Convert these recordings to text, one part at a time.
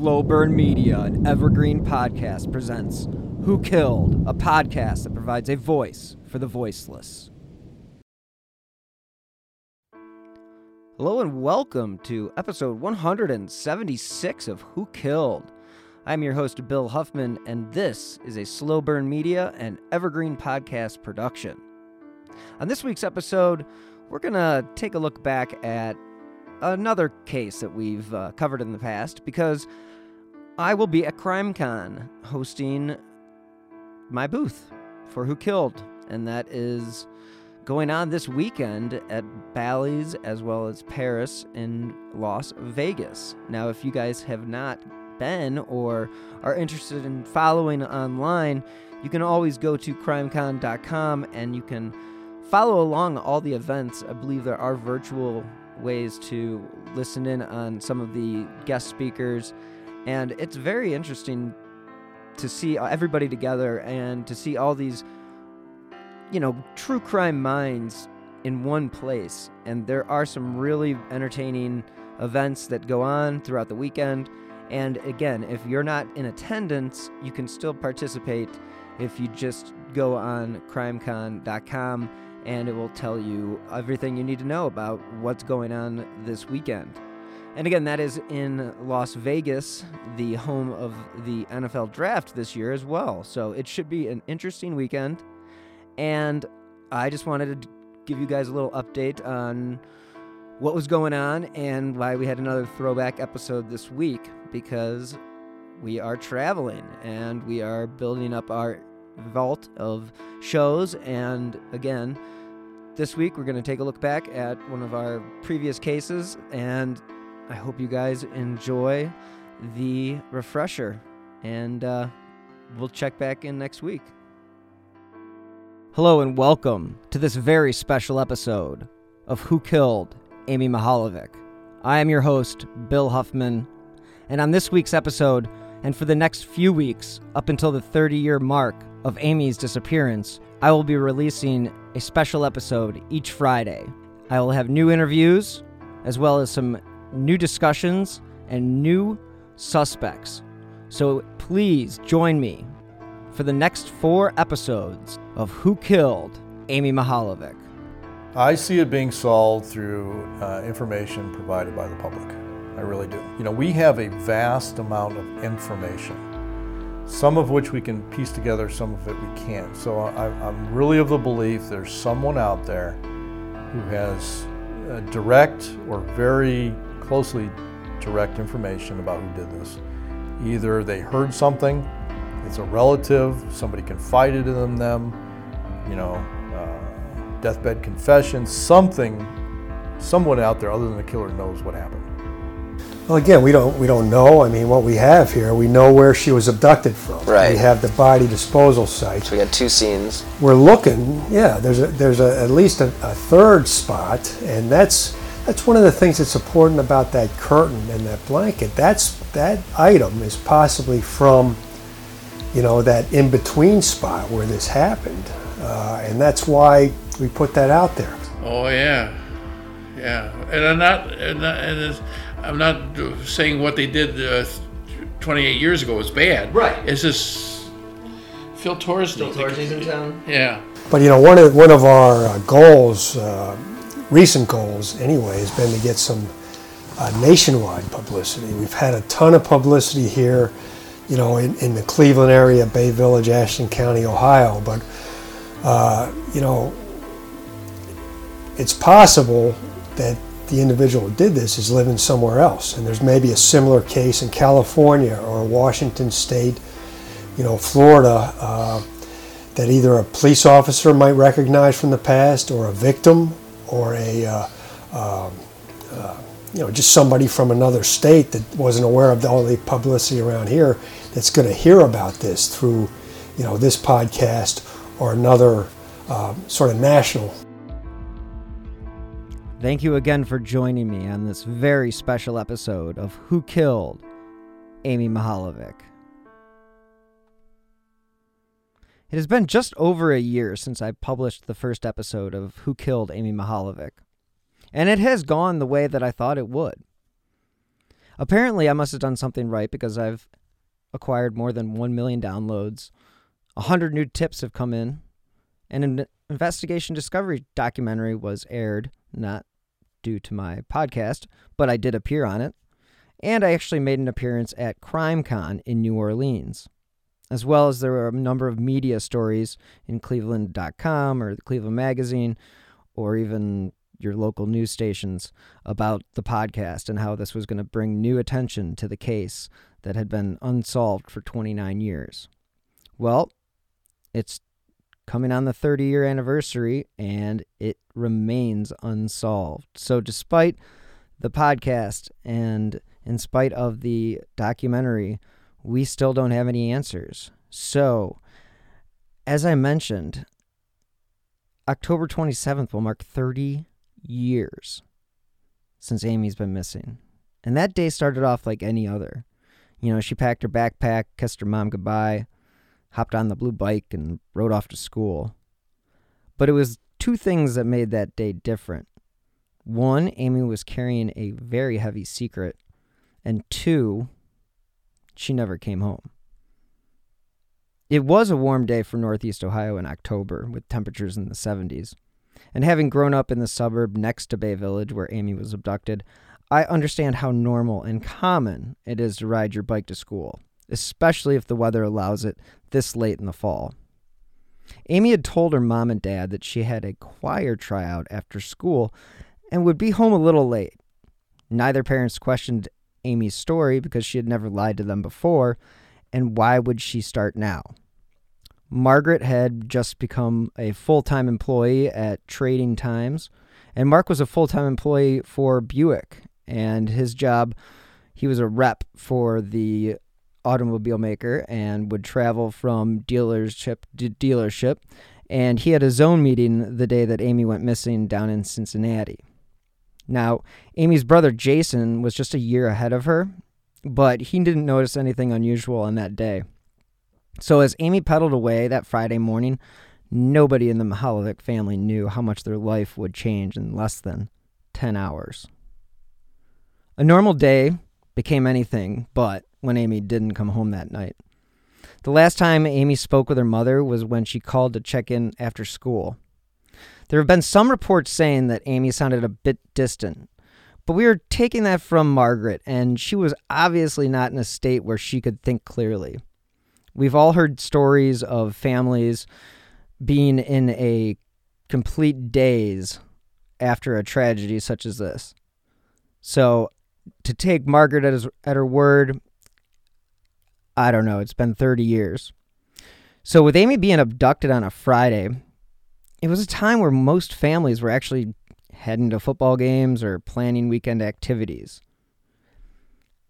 Slow Burn Media, an evergreen podcast, presents Who Killed, a podcast that provides a voice for the voiceless. Hello and welcome to episode 176 of Who Killed. I'm your host, Bill Huffman, and this is a Slow Burn Media and Evergreen podcast production. On this week's episode, we're going to take a look back at another case that we've uh, covered in the past because I will be at CrimeCon hosting my booth for Who Killed, and that is going on this weekend at Bally's as well as Paris in Las Vegas. Now, if you guys have not been or are interested in following online, you can always go to crimecon.com and you can follow along all the events. I believe there are virtual ways to listen in on some of the guest speakers, and it's very interesting to see everybody together and to see all these, you know, true crime minds in one place. And there are some really entertaining events that go on throughout the weekend. And again, if you're not in attendance, you can still participate if you just go on crimecon.com and it will tell you everything you need to know about what's going on this weekend. And again, that is in Las Vegas, the home of the NFL draft this year as well. So it should be an interesting weekend. And I just wanted to give you guys a little update on what was going on and why we had another throwback episode this week because we are traveling and we are building up our vault of shows. And again, this week we're going to take a look back at one of our previous cases, and I hope you guys enjoy the refresher. And uh, we'll check back in next week. Hello, and welcome to this very special episode of Who Killed Amy Mihaljevic. I am your host, Bill Huffman, and on this week's episode, and for the next few weeks, up until the 30 year mark of Amy's disappearance, I will be releasing a special episode each Friday. I will have new interviews, as well as some new discussions and new suspects. So please join me for the next four episodes of Who Killed Amy Mihaljevic. I see it being solved through uh, information provided by the public. I really do. You know, we have a vast amount of information some of which we can piece together, some of it we can't. So I, am really of the belief there's someone out there who has direct or very closely direct information about who did this. Either they heard something, it's a relative, somebody confided in them, you know, uh, deathbed confession, something, someone out there other than the killer knows what happened. Well, again, we don't we don't know. I mean, what we have here, we know where she was abducted from. Right. We have the body disposal site. So we got two scenes. We're looking. Yeah, there's a there's a, at least a, a third spot, and that's that's one of the things that's important about that curtain and that blanket. That's that item is possibly from, you know, that in between spot where this happened, uh, and that's why we put that out there. Oh yeah, yeah, and I'm not, and, and I'm not saying what they did uh, 28 years ago was bad. Right. It's just Phil Torsney. Phil Torsney in town. Yeah. But you know, one of one of our uh, goals, uh, recent goals anyway, has been to get some uh, nationwide publicity. We've had a ton of publicity here, you know, in, in the Cleveland area, Bay Village, Ashland County, Ohio. But uh, you know, it's possible that the individual who did this is living somewhere else. And there's maybe a similar case in California or Washington State, you know, Florida, uh, that either a police officer might recognize from the past or a victim or a, uh, um, uh, you know, just somebody from another state that wasn't aware of all the publicity around here that's going to hear about this through, you know, this podcast or another uh, sort of national Thank you again for joining me on this very special episode of Who Killed Amy Mihaljevic. It has been just over a year since I published the first episode of Who Killed Amy Mihaljevic, and it has gone the way that I thought it would. Apparently, I must have done something right because I've acquired more than 1 million downloads. 100 new tips have come in. And an investigation discovery documentary was aired, not due to my podcast, but I did appear on it. And I actually made an appearance at CrimeCon in New Orleans, as well as there were a number of media stories in Cleveland.com or the Cleveland Magazine or even your local news stations about the podcast and how this was going to bring new attention to the case that had been unsolved for 29 years. Well, it's coming on the 30 year anniversary and it remains unsolved. So, despite the podcast and in spite of the documentary, we still don't have any answers. So, as I mentioned, October 27th will mark 30 years since Amy's been missing. And that day started off like any other. You know, she packed her backpack, kissed her mom goodbye, hopped on the blue bike, and rode off to school. But it was two things that made that day different. One, Amy was carrying a very heavy secret. And two, she never came home. It was a warm day for Northeast Ohio in October, with temperatures in the 70s. And having grown up in the suburb next to Bay Village where Amy was abducted, I understand how normal and common it is to ride your bike to school, especially if the weather allows it this late in the fall. Amy had told her mom and dad that she had a choir tryout after school and would be home a little late. Neither parents questioned Amy's story because she had never lied to them before, and why would she start now? Margaret had just become a full time employee at Trading Times, and Mark was a full time employee for Buick and his job, he was a rep for the automobile maker and would travel from dealership to dealership. And he had a zone meeting the day that Amy went missing down in Cincinnati. Now, Amy's brother Jason was just a year ahead of her, but he didn't notice anything unusual on that day. So, as Amy pedaled away that Friday morning, nobody in the Mihaljevic family knew how much their life would change in less than 10 hours. A normal day became anything but when Amy didn't come home that night. The last time Amy spoke with her mother was when she called to check in after school. There have been some reports saying that Amy sounded a bit distant, but we are taking that from Margaret, and she was obviously not in a state where she could think clearly. We've all heard stories of families being in a complete daze after a tragedy such as this. So to take Margaret at, his, at her word, I don't know. It's been 30 years. So, with Amy being abducted on a Friday, it was a time where most families were actually heading to football games or planning weekend activities.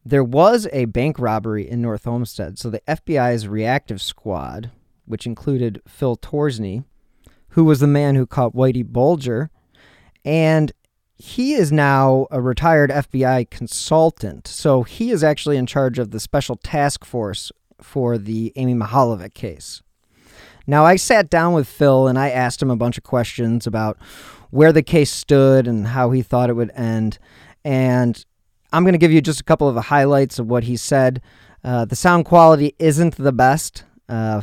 There was a bank robbery in North Olmsted, so the FBI's reactive squad, which included Phil Torsney, who was the man who caught Whitey Bulger, and he is now a retired FBI consultant. So he is actually in charge of the special task force for the Amy Mihaljevic case. Now, I sat down with Phil and I asked him a bunch of questions about where the case stood and how he thought it would end. And I'm going to give you just a couple of highlights of what he said. Uh, the sound quality isn't the best. Uh,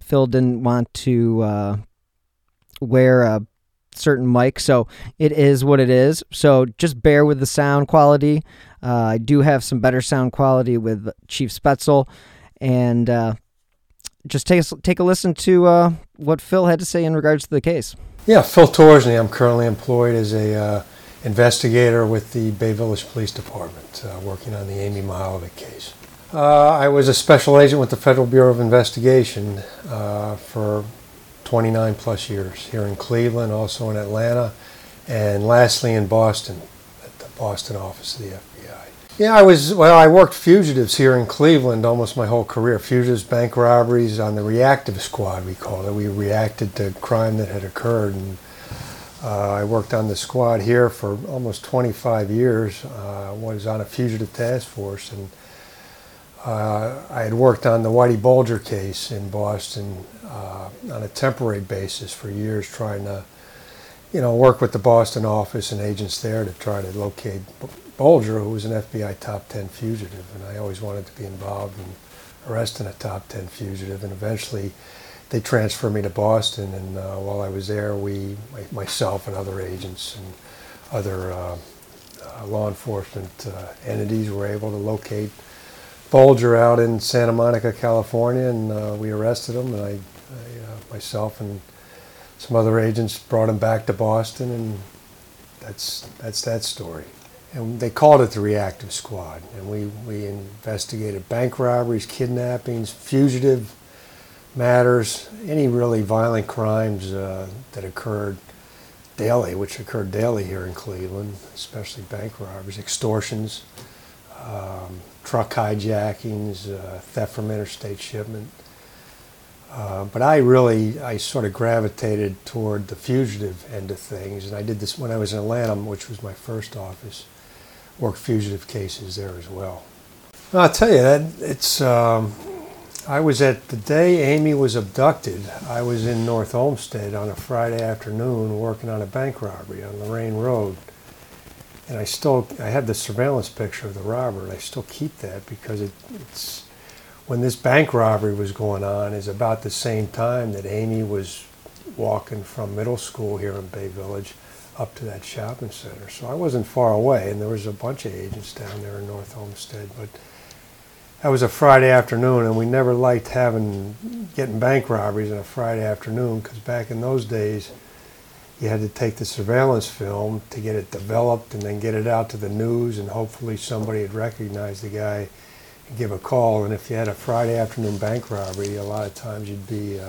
Phil didn't want to uh, wear a certain mic, so it is what it is. So just bear with the sound quality. Uh, I do have some better sound quality with Chief Spaetzel, and uh, just take a, take a listen to uh, what Phil had to say in regards to the case. Yeah, Phil Torsney. I'm currently employed as a uh, investigator with the Bay Village Police Department, uh, working on the Amy Mihaljevic case. Uh, I was a special agent with the Federal Bureau of Investigation for 29 plus years here in Cleveland, also in Atlanta, and lastly in Boston at the Boston office of the. Yeah, I was, well, I worked fugitives here in Cleveland almost my whole career. Fugitives, bank robberies on the reactive squad, we called it. We reacted to crime that had occurred. And uh, I worked on the squad here for almost 25 years. Uh, was on a fugitive task force and uh, I had worked on the Whitey Bulger case in Boston uh, on a temporary basis for years, trying to, you know, work with the Boston office and agents there to try to locate Bulger, who was an FBI top 10 fugitive, and I always wanted to be involved in arresting a top 10 fugitive. And eventually, they transferred me to Boston, and uh, while I was there, we, myself and other agents and other uh, uh, law enforcement uh, entities were able to locate Bulger out in Santa Monica, California, and uh, we arrested him. And I, I uh, myself and some other agents brought him back to Boston, and that's that's that story. And they called it the Reactive Squad, and we we investigated bank robberies, kidnappings, fugitive matters, any really violent crimes uh, that occurred daily, which occurred daily here in Cleveland, especially bank robberies, extortions, um, truck hijackings, uh, theft from interstate shipment. Uh, but I really, I sort of gravitated toward the fugitive end of things, and I did this when I was in Atlanta, which was my first office. Worked fugitive cases there as well. I'll tell you that it's um, I was at the day Amy was abducted. I was in North Olmsted on a Friday afternoon working on a bank robbery on Lorain Road. And I still, I have the surveillance picture of the robber, and I still keep that because it, it's, when this bank robbery was going on is about the same time that Amy was walking from middle school here in Bay Village up to that shopping center. So I wasn't far away, and there was a bunch of agents down there in North Olmsted, but that was a Friday afternoon, and we never liked having getting bank robberies on a Friday afternoon because back in those days, you had to take the surveillance film to get it developed and then get it out to the news, and hopefully somebody had recognized the guy and give a call. And if you had a Friday afternoon bank robbery, a lot of times you'd be uh,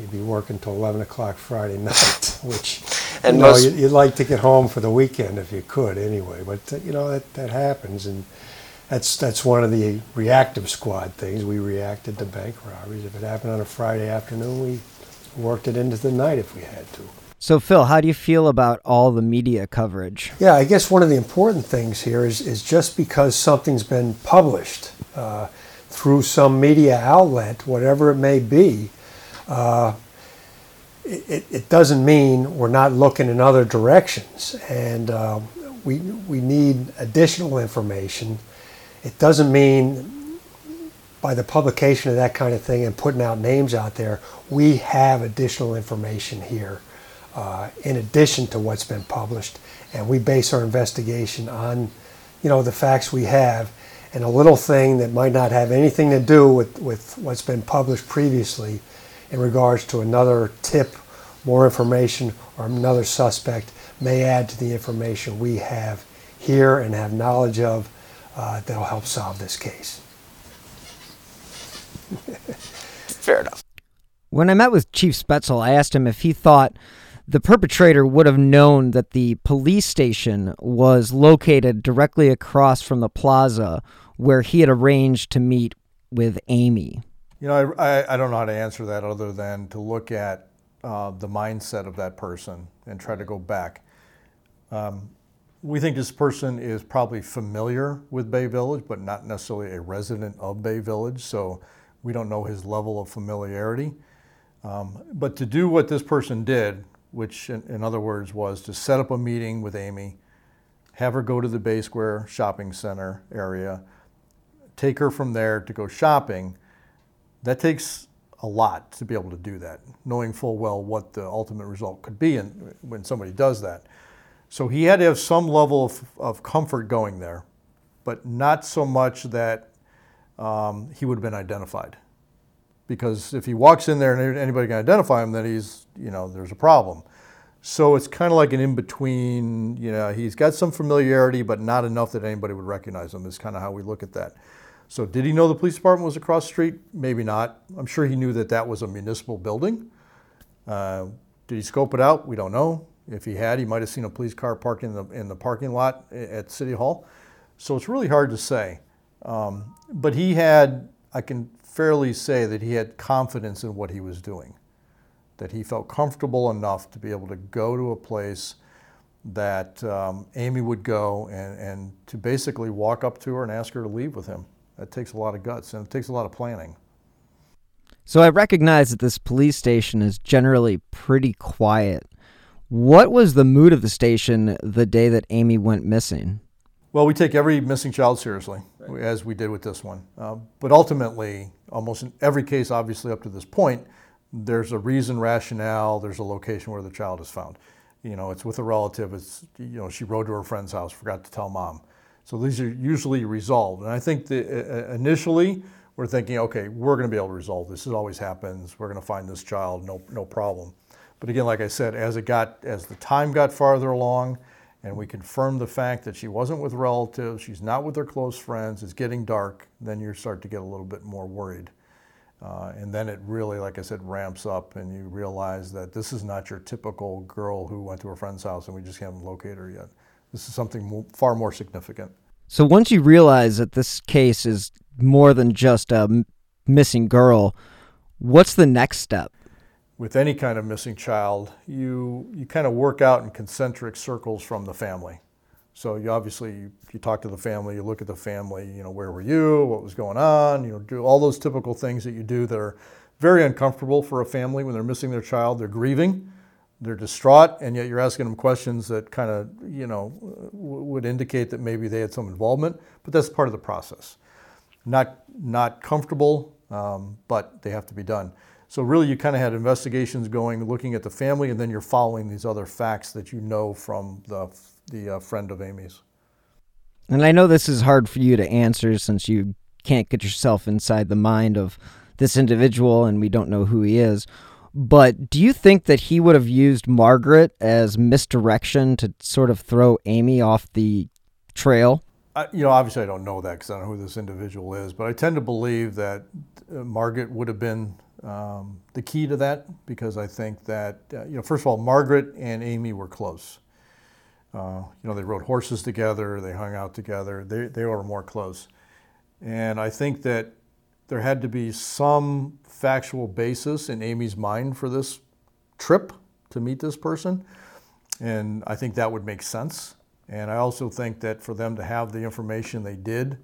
you'd be working till 11 o'clock Friday night, which and you know, you'd, you'd, like to get home for the weekend if you could anyway. But uh, you know that that happens and that's that's one of the reactive squad things. We reacted to bank robberies. If it happened on a Friday afternoon, we worked it into the night if we had to. So, Phil, how do you feel about all the media coverage? Yeah, I guess one of the important things here is, is just because something's been published uh, through some media outlet, whatever it may be, uh, it, it, doesn't mean we're not looking in other directions. And uh, we, we need additional information it doesn't mean by the publication of that kind of thing and putting out names out there, we have additional information here uh, in addition to what's been published. And we base our investigation on, you know, the facts we have. And a little thing that might not have anything to do with, with what's been published previously in regards to another tip, more information, or another suspect may add to the information we have here and have knowledge of uh, that'll help solve this case. Fair enough. When I met with Chief Spaetzel, I asked him if he thought the perpetrator would have known that the police station was located directly across from the plaza where he had arranged to meet with Amy. You know, I, I, don't know how to answer that other than to look at uh, the mindset of that person and try to go back. Um, we think this person is probably familiar with Bay Village, but not necessarily a resident of Bay Village, so we don't know his level of familiarity. Um, but to do what this person did, which in, in, other words was to set up a meeting with Amy, have her go to the Bay Square shopping center area, take her from there to go shopping, that takes a lot to be able to do that, knowing full well what the ultimate result could be and when somebody does that. So he had to have some level of, of comfort going there, but not so much that um, he would have been identified. Because if he walks in there and anybody can identify him, then he's, you know, there's a problem. So it's kind of like an in between, you know, he's got some familiarity, but not enough that anybody would recognize him, is kind of how we look at that. So did he know the police department was across the street? Maybe not. I'm sure he knew that that was a municipal building. Uh, did he scope it out? We don't know. If he had, he might have seen a police car parked in the, in the parking lot at City Hall. So it's really hard to say. Um, but he had, I can fairly say that he had confidence in what he was doing, that he felt comfortable enough to be able to go to a place that um, Amy would go and, and to basically walk up to her and ask her to leave with him. That takes a lot of guts and it takes a lot of planning. So I recognize that this police station is generally pretty quiet What was the mood of the station the day that Amy went missing? Well, we take every missing child seriously, as we did with this one. Uh, but ultimately, almost in every case, obviously up to this point, there's a reason, rationale, there's a location where the child is found. You know, it's with a relative, it's, you know, she rode to her friend's house, forgot to tell mom. So these are usually resolved. And I think that uh, initially we're thinking, okay, we're going to be able to resolve this. This always happens. We're going to find this child, no, no problem. But again, like I said, as it got, as the time got farther along, and we confirmed the fact that she wasn't with relatives, she's not with her close friends, it's getting dark, then you start to get a little bit more worried. Uh, and then it really, like I said, ramps up, and you realize that this is not your typical girl who went to her friend's house and we just haven't located her yet. This is something far more significant. So once you realize that this case is more than just a missing girl, what's the next step? with any kind of missing child, you, you kind of work out in concentric circles from the family. So you obviously you, talk to the family, you look at the family, you know, where were you, what was going on, you know, do all those typical things that you do that are very uncomfortable for a family when they're missing their child. They're grieving, they're distraught, and yet you're asking them questions that kind of, you know, w- would indicate that maybe they had some involvement, but that's part of the process. Not, not comfortable, um, but they have to be done. So really, you kind of had investigations going, looking at the family, and then you're following these other facts that you know from the the uh, friend of Amy's. And I know this is hard for you to answer since you can't get yourself inside the mind of this individual, and we don't know who he is. But do you think that he would have used Margaret as misdirection to sort of throw Amy off the trail? I, you know, obviously I don't know that because I don't know who this individual is, but I tend to believe that uh, Margaret would have been um, the key to that because I think that, uh, you know, first of all, Margaret and Amy were close. Uh, you know, they rode horses together, they hung out together, they, they were more close. And I think that there had to be some factual basis in Amy's mind for this trip to meet this person. And I think that would make sense. And I also think that for them to have the information they did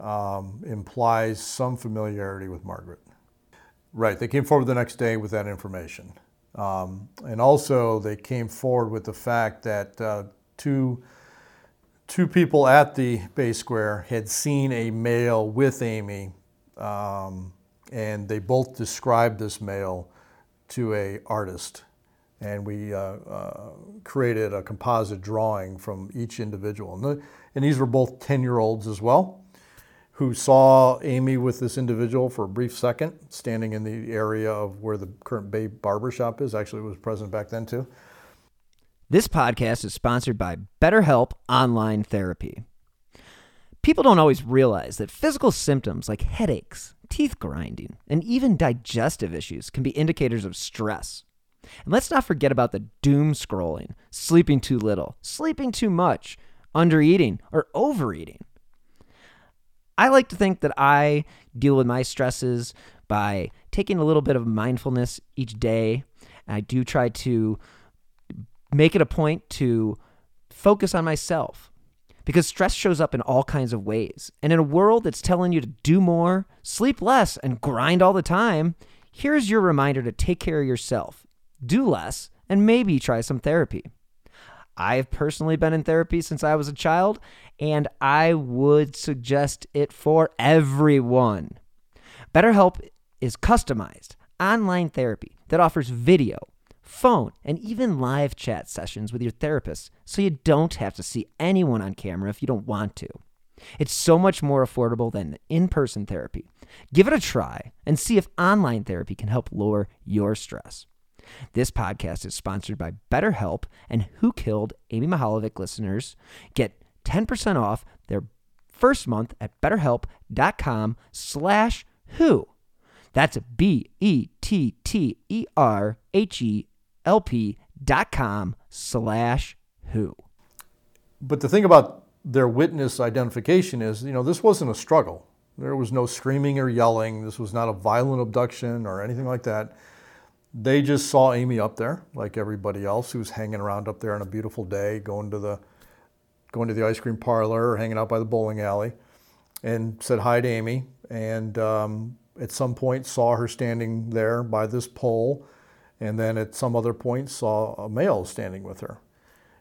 um, implies some familiarity with Margaret. Right, they came forward the next day with that information. Um, and also, they came forward with the fact that uh, two, two people at the Bay Square had seen a male with Amy, um, and they both described this male to a artist. And we uh, uh, created a composite drawing from each individual. And, the, and these were both 10 year olds as well who saw Amy with this individual for a brief second, standing in the area of where the current Bay Barbershop is. Actually, was present back then too. This podcast is sponsored by BetterHelp Online Therapy. People don't always realize that physical symptoms like headaches, teeth grinding, and even digestive issues can be indicators of stress. And let's not forget about the doom scrolling, sleeping too little, sleeping too much, undereating, or overeating. I like to think that I deal with my stresses by taking a little bit of mindfulness each day. I do try to make it a point to focus on myself because stress shows up in all kinds of ways. And in a world that's telling you to do more, sleep less, and grind all the time, here's your reminder to take care of yourself, do less, and maybe try some therapy. I've personally been in therapy since I was a child, and I would suggest it for everyone. BetterHelp is customized online therapy that offers video, phone, and even live chat sessions with your therapist so you don't have to see anyone on camera if you don't want to. It's so much more affordable than in person therapy. Give it a try and see if online therapy can help lower your stress. This podcast is sponsored by BetterHelp, and Who Killed Amy Mihaljevic listeners get 10% off their first month at betterhelp.com slash who. That's B-E-T-T-E-R-H-E-L-P dot com slash who. But the thing about their witness identification is, you know, this wasn't a struggle. There was no screaming or yelling. This was not a violent abduction or anything like that. They just saw Amy up there, like everybody else who's hanging around up there on a beautiful day, going to the going to the ice cream parlor or hanging out by the bowling alley, and said hi to Amy. And um, at some point, saw her standing there by this pole, and then at some other point saw a male standing with her.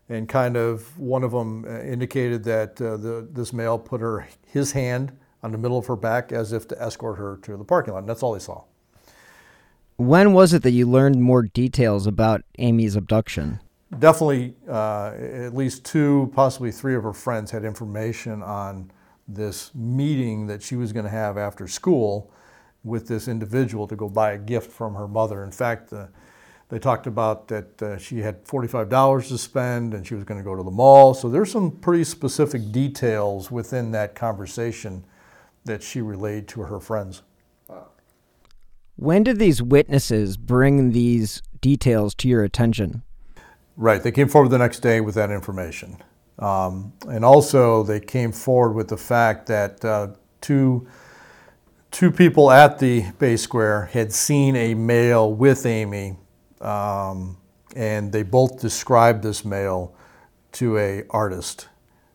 And kind of one of them uh, indicated that uh, the, this male put her his hand on the middle of her back as if to escort her to the parking lot. And that's all he saw. When was it that you learned more details about Amy's abduction? Definitely, uh, at least two, possibly three of her friends had information on this meeting that she was going to have after school with this individual to go buy a gift from her mother. In fact, uh, they talked about that uh, she had $45 to spend and she was going to go to the mall. So there's some pretty specific details within that conversation that she relayed to her friends. When did these witnesses bring these details to your attention? Right, they came forward the next day with that information. Um, and also, they came forward with the fact that uh, two, two people at the Bay Square had seen a male with Amy, um, and they both described this male to a artist.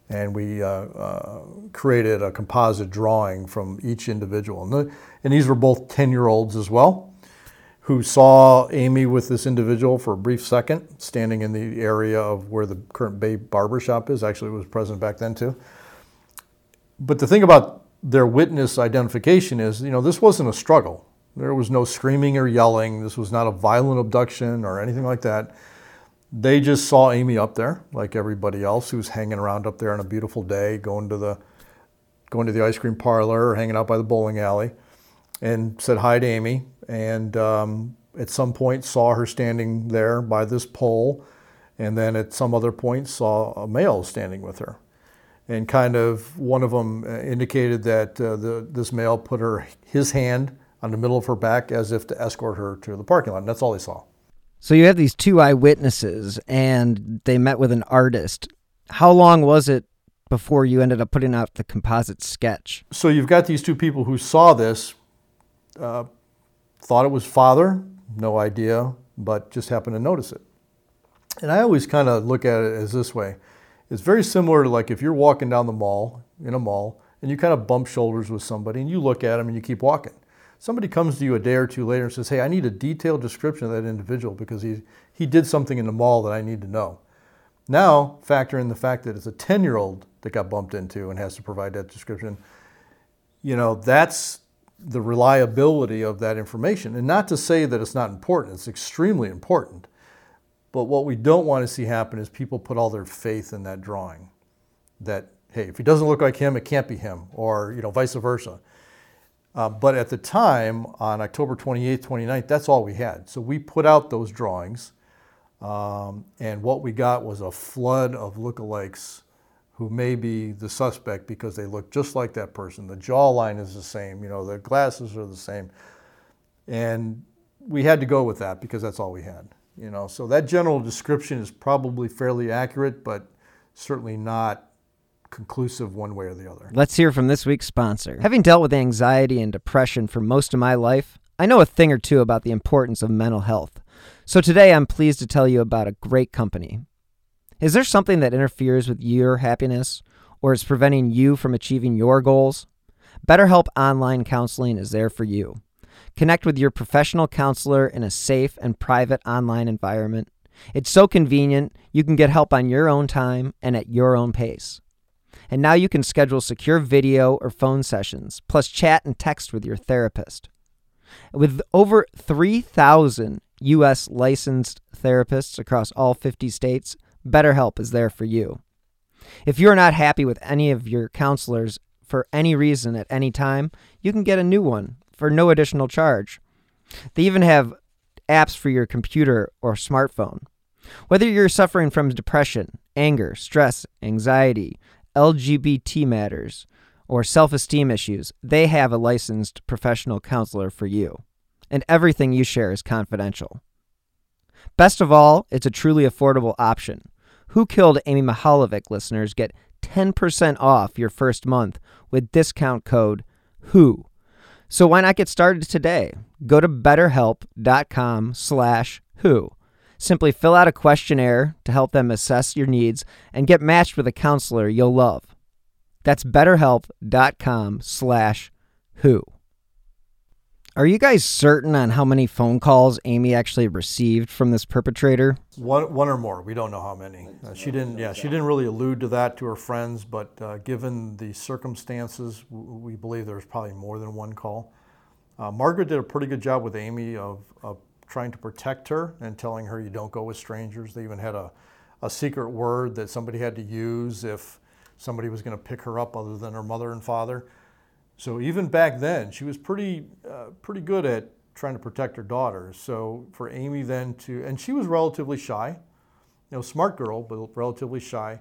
And we uh, uh, created a composite drawing from each individual. And, the, and these were both 10 year olds as well who saw Amy with this individual for a brief second, standing in the area of where the current Bay Barber Shop is. Actually, it was present back then too. But the thing about their witness identification is, you know, this wasn't a struggle. There was no screaming or yelling. This was not a violent abduction or anything like that. They just saw Amy up there, like everybody else who was hanging around up there on a beautiful day, going to the going to the ice cream parlor or hanging out by the bowling alley, and said hi to Amy and um, at some point saw her standing there by this pole, and then at some other point saw a male standing with her. And kind of one of them uh, indicated that uh, the, this male put her his hand on the middle of her back as if to escort her to the parking lot. And that's all they saw. So you have these two eyewitnesses, and they met with an artist. How long was it before you ended up putting out the composite sketch? So you've got these two people who saw this. Uh, thought it was father, no idea, but just happened to notice it. And I always kind of look at it as this way. It's very similar to like if you're walking down the mall, in a mall, and you kind of bump shoulders with somebody and you look at them and you keep walking. Somebody comes to you a day or two later and says, Hey, I need a detailed description of that individual because he, he did something in the mall that I need to know. Now, factor in the fact that it's a 10 year old that got bumped into and has to provide that description. You know, that's the reliability of that information. And not to say that it's not important, it's extremely important. But what we don't want to see happen is people put all their faith in that drawing. That, hey, if he doesn't look like him, it can't be him, or you know, vice versa. Uh, but at the time, on October 28th, 29th, that's all we had. So we put out those drawings, um, and what we got was a flood of lookalikes who may be the suspect because they look just like that person. The jawline is the same, you know, the glasses are the same. And we had to go with that because that's all we had. You know, so that general description is probably fairly accurate, but certainly not conclusive one way or the other. Let's hear from this week's sponsor. Having dealt with anxiety and depression for most of my life, I know a thing or two about the importance of mental health. So today I'm pleased to tell you about a great company. Is there something that interferes with your happiness or is preventing you from achieving your goals? BetterHelp Online Counseling is there for you. Connect with your professional counselor in a safe and private online environment. It's so convenient, you can get help on your own time and at your own pace. And now you can schedule secure video or phone sessions, plus chat and text with your therapist. With over 3,000 U.S. licensed therapists across all 50 states, BetterHelp is there for you. If you're not happy with any of your counselors for any reason at any time, you can get a new one for no additional charge. They even have apps for your computer or smartphone. Whether you're suffering from depression, anger, stress, anxiety, LGBT matters, or self esteem issues, they have a licensed professional counselor for you. And everything you share is confidential. Best of all, it's a truly affordable option. Who Killed Amy Mihaljevic listeners get 10% off your first month with discount code WHO. So why not get started today? Go to betterhelp.com slash WHO. Simply fill out a questionnaire to help them assess your needs and get matched with a counselor you'll love. That's betterhelp.com slash WHO. Are you guys certain on how many phone calls Amy actually received from this perpetrator? One, one or more. We don't know how many. Uh, she didn't. Yeah, she didn't really allude to that to her friends, but uh, given the circumstances, we believe there was probably more than one call. Uh, Margaret did a pretty good job with Amy of, of trying to protect her and telling her you don't go with strangers. They even had a, a secret word that somebody had to use if somebody was going to pick her up other than her mother and father. So even back then, she was pretty uh, pretty good at trying to protect her daughter. So for Amy then to, and she was relatively shy, you know, smart girl, but relatively shy.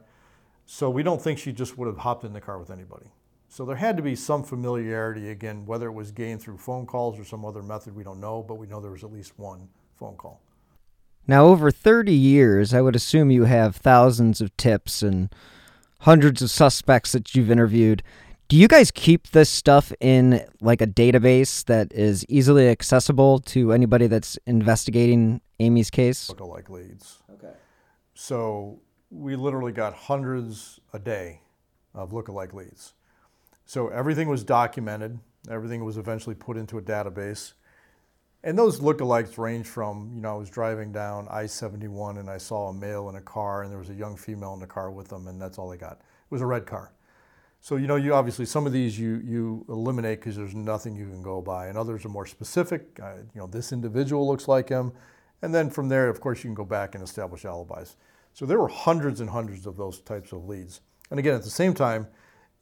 So we don't think she just would have hopped in the car with anybody. So there had to be some familiarity again, whether it was gained through phone calls or some other method, we don't know, but we know there was at least one phone call. Now, over 30 years, I would assume you have thousands of tips and hundreds of suspects that you've interviewed. Do you guys keep this stuff in like a database that is easily accessible to anybody that's investigating Amy's case? Lookalike leads. Okay. So we literally got hundreds a day of lookalike leads. So everything was documented. Everything was eventually put into a database. And those lookalikes range from, you know, I was driving down I 71 and I saw a male in a car and there was a young female in the car with them, and that's all they got. It was a red car. So, you know, you obviously, some of these you, you eliminate because there's nothing you can go by, and others are more specific. Uh, you know, this individual looks like him. And then from there, of course, you can go back and establish alibis. So there were hundreds and hundreds of those types of leads. And again, at the same time,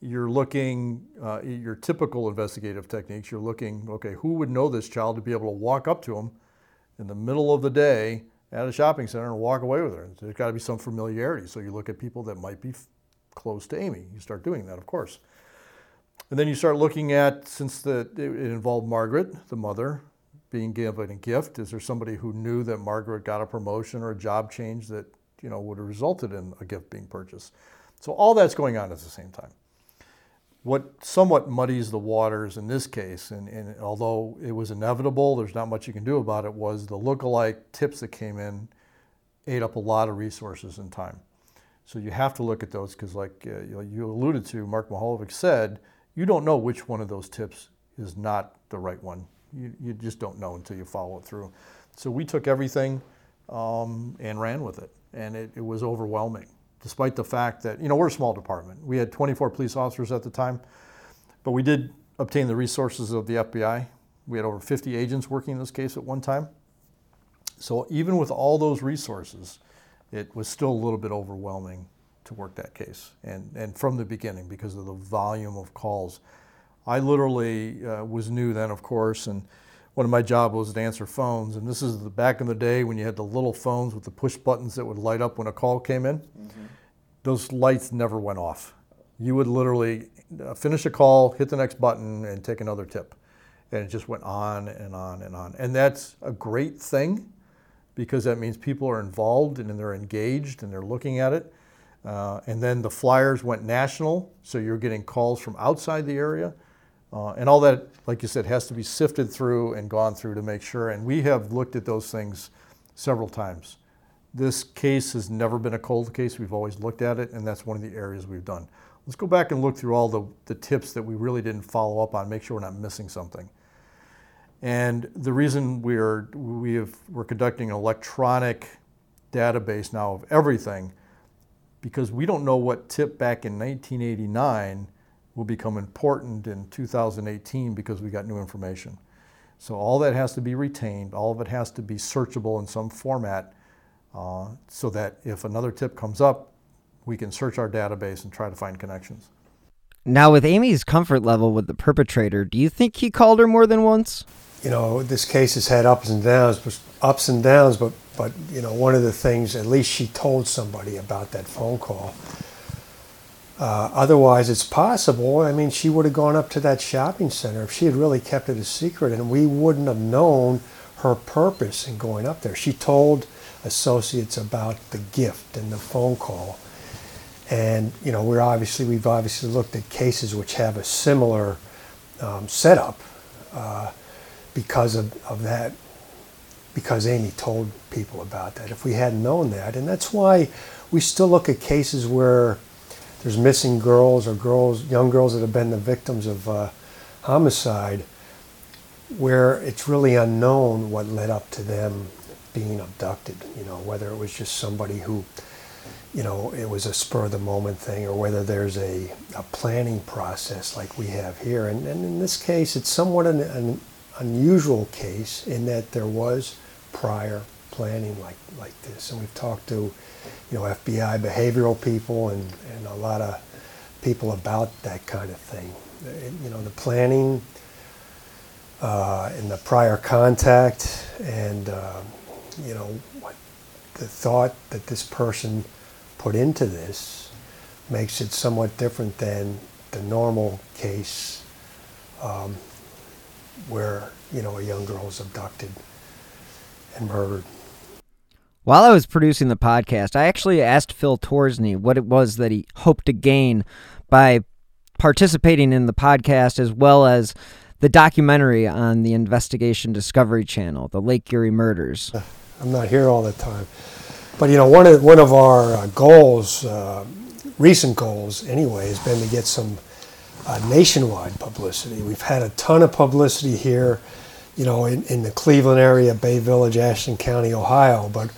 you're looking, uh, your typical investigative techniques, you're looking, okay, who would know this child to be able to walk up to him in the middle of the day at a shopping center and walk away with her? There's got to be some familiarity. So you look at people that might be f- close to Amy. You start doing that, of course. And then you start looking at, since the, it involved Margaret, the mother, being given a gift, is there somebody who knew that Margaret got a promotion or a job change that you know would have resulted in a gift being purchased? So all that's going on at the same time what somewhat muddies the waters in this case, and, and, although it was inevitable, there's not much you can do about it, was the look-alike tips that came in ate up a lot of resources and time. So you have to look at those because, like uh, you alluded to, Mark Mihaljevic said, you don't know which one of those tips is not the right one. You, you just don't know until you follow it through. So we took everything um, and ran with it, and it, it was overwhelming despite the fact that, you know, we're a small department. We had 24 police officers at the time, but we did obtain the resources of the FBI. We had over 50 agents working in this case at one time. So even with all those resources, it was still a little bit overwhelming to work that case. And, and from the beginning, because of the volume of calls. I literally uh, was new then, of course, and one of my jobs was to answer phones. And this is the back in the day when you had the little phones with the push buttons that would light up when a call came in. Mm-hmm. Those lights never went off. You would literally uh, finish a call, hit the next button, and take another tip. And it just went on and on and on. And that's a great thing because that means people are involved and they're engaged and they're looking at it. Uh, and then the flyers went national, so you're getting calls from outside the area. Uh, and all that, like you said, has to be sifted through and gone through to make sure. And we have looked at those things several times. This case has never been a cold case. We've always looked at it, and that's one of the areas we've done. Let's go back and look through all the, the tips that we really didn't follow up on, make sure we're not missing something. And the reason we're, we have, we're conducting an electronic database now of everything, because we don't know what tip back in 1989 will become important in 2018 because we got new information. So all that has to be retained, all of it has to be searchable in some format uh, so that if another tip comes up, we can search our database and try to find connections. Now, with Amy's comfort level with the perpetrator, do you think he called her more than once? You know, this case has had ups and downs, ups and downs, but but you know, one of the things, at least she told somebody about that phone call. Uh, otherwise, it's possible. I mean, she would have gone up to that shopping center if she had really kept it a secret, and we wouldn't have known her purpose in going up there. She told associates about the gift and the phone call, and you know, we're obviously we've obviously looked at cases which have a similar um, setup uh, because of, of that. Because Amy told people about that. If we hadn't known that, and that's why we still look at cases where there's missing girls or girls, young girls that have been the victims of uh, homicide, where it's really unknown what led up to them being abducted. You know, whether it was just somebody who, you know, it was a spur of the moment thing, or whether there's a, a planning process like we have here. And, and in this case, it's somewhat an, an unusual case in that there was prior planning like, like this. And we've talked to, you know, FBI behavioral people and, and a lot of people about that kind of thing. You know, the planning uh, and the prior contact and, uh, you know, what the thought that this person put into this makes it somewhat different than the normal case um, where, you know, a young girl is abducted and murdered. While I was producing the podcast, I actually asked Phil Torsney what it was that he hoped to gain by participating in the podcast as well as the documentary on the Investigation Discovery Channel, the Lake Erie Murders. I'm not here all the time. But you know, one of one of our uh, goals, uh, recent goals anyway, has been to get some uh, nationwide publicity. We've had a ton of publicity here, you know, in, in the Cleveland area, Bay Village, Ashland County, Ohio. But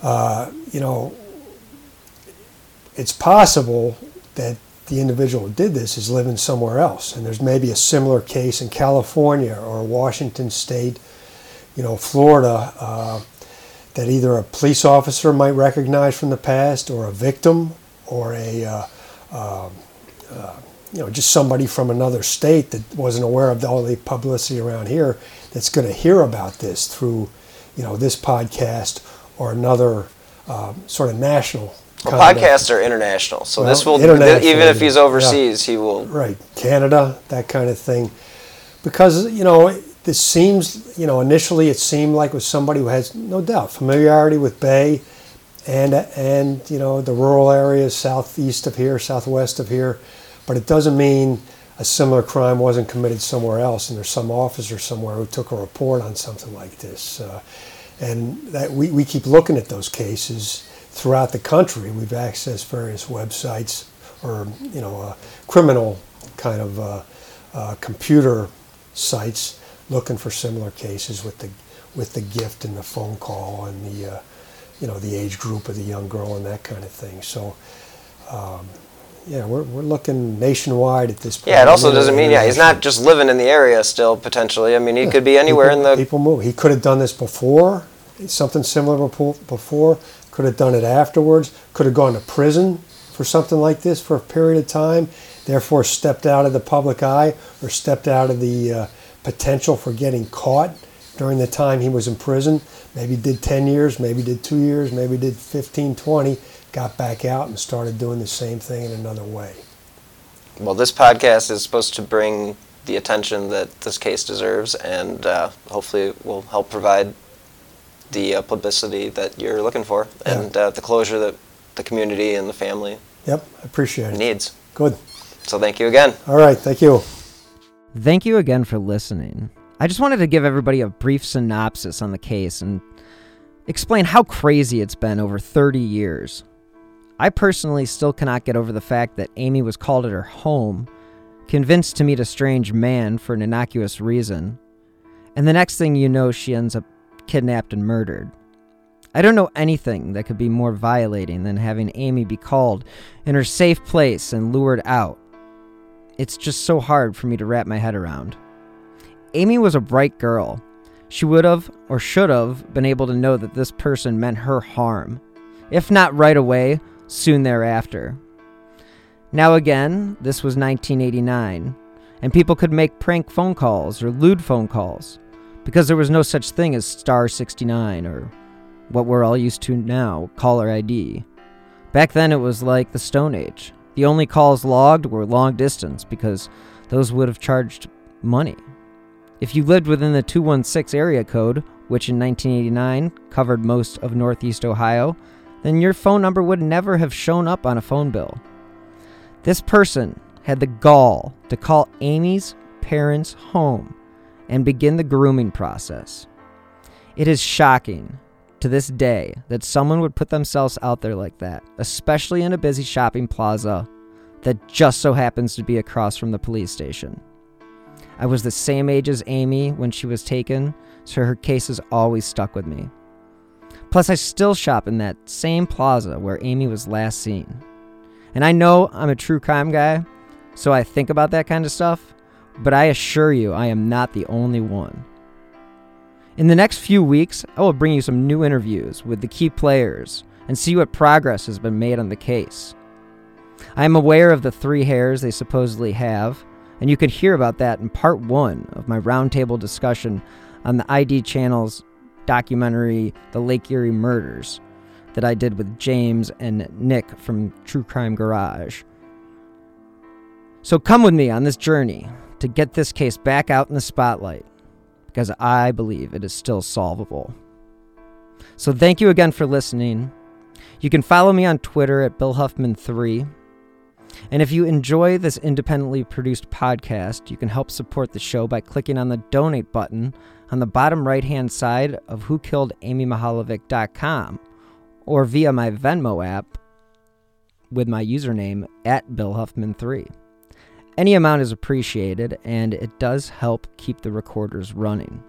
uh, you know, it's possible that the individual who did this is living somewhere else, and there's maybe a similar case in California or Washington State, you know, Florida, uh, that either a police officer might recognize from the past, or a victim, or a uh, uh, uh you know just somebody from another state that wasn't aware of all the publicity around here that's going to hear about this through you know this podcast or another uh, sort of national well, podcasts are international, so well, this will even if he's overseas, yeah. he will. Right, Canada, that kind of thing, because you know this seems you know initially it seemed like it was somebody who has no doubt familiarity with Bay, and and you know the rural areas southeast of here, southwest of here, but it doesn't mean a similar crime wasn't committed somewhere else, and there's some officer somewhere who took a report on something like this, uh, and that we, we keep looking at those cases throughout the country. We've accessed various websites or you know uh, criminal kind of uh, uh, computer sites looking for similar cases with the with the gift and the phone call and the uh, you know the age group of the young girl and that kind of thing. So. Um, yeah, we're, we're looking nationwide at this point. Yeah, it also doesn't mean yeah he's not just living in the area still potentially. I mean he yeah, could be anywhere people, in the people move. He could have done this before, something similar before could have done it afterwards, could have gone to prison for something like this for a period of time, therefore stepped out of the public eye or stepped out of the uh, potential for getting caught during the time he was in prison. Maybe did 10 years, maybe did two years, maybe did 15, 20, got back out and started doing the same thing in another way. Well, this podcast is supposed to bring the attention that this case deserves, and uh, hopefully will help provide the uh, publicity that you're looking for yeah. and uh, the closure that the community and the family yep I appreciate it. needs. Good. So thank you again. All right thank you. Thank you again for listening. I just wanted to give everybody a brief synopsis on the case and explain how crazy it's been over 30 years i personally still cannot get over the fact that amy was called at her home convinced to meet a strange man for an innocuous reason and the next thing you know she ends up kidnapped and murdered. I don't know anything that could be more violating than having Amy be called in her safe place and lured out. It's just so hard for me to wrap my head around. Amy was a bright girl. She would have, or should have, been able to know that this person meant her harm. If not right away, soon thereafter. Now, again, this was 1989, and people could make prank phone calls or lewd phone calls because there was no such thing as Star 69 or what we're all used to now, caller ID. Back then it was like the Stone Age. The only calls logged were long distance because those would have charged money. If you lived within the 216 area code, which in 1989 covered most of Northeast Ohio, then your phone number would never have shown up on a phone bill. This person had the gall to call Amy's parents' home and begin the grooming process. It is shocking to this day that someone would put themselves out there like that, especially in a busy shopping plaza that just so happens to be across from the police station. I was the same age as Amy when she was taken, so her case has always stuck with me. Plus, I still shop in that same plaza where Amy was last seen. And I know I'm a true crime guy, so I think about that kind of stuff, but I assure you I am not the only one. In the next few weeks, I will bring you some new interviews with the key players and see what progress has been made on the case. I am aware of the three hairs they supposedly have, and you can hear about that in part one of my roundtable discussion on the ID channel's documentary, The Lake Erie Murders, that I did with James and Nick from True Crime Garage. So come with me on this journey to get this case back out in the spotlight because I believe it is still solvable. So thank you again for listening. You can follow me on Twitter at Bill Huffman3. And if you enjoy this independently produced podcast, you can help support the show by clicking on the donate button on the bottom right hand side of whokilledamymihaljevic.com or via my Venmo app with my username at BillHuffman3. Any amount is appreciated, and it does help keep the recorders running.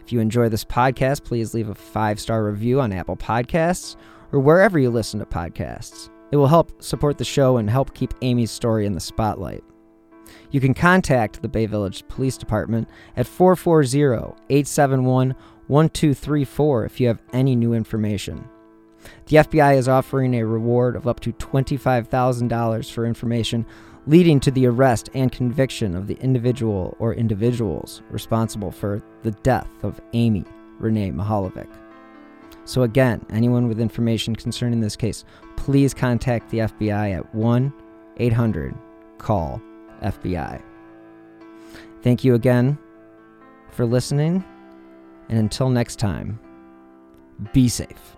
If you enjoy this podcast, please leave a five star review on Apple Podcasts or wherever you listen to podcasts. It will help support the show and help keep Amy's story in the spotlight. You can contact the Bay Village Police Department at 440 871 1234 if you have any new information. The FBI is offering a reward of up to $25,000 for information leading to the arrest and conviction of the individual or individuals responsible for the death of Amy Renee Mihaljevic. So, again, anyone with information concerning this case, please contact the FBI at 1 800 CALL FBI. Thank you again for listening, and until next time, be safe.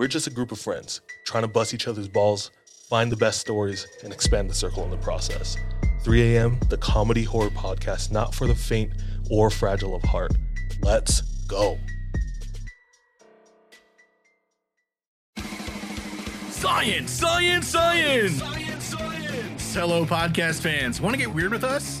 We're just a group of friends trying to bust each other's balls, find the best stories, and expand the circle in the process. 3 a.m., the comedy horror podcast, not for the faint or fragile of heart. Let's go. Science, science, science! Science, science! Hello, podcast fans. Want to get weird with us?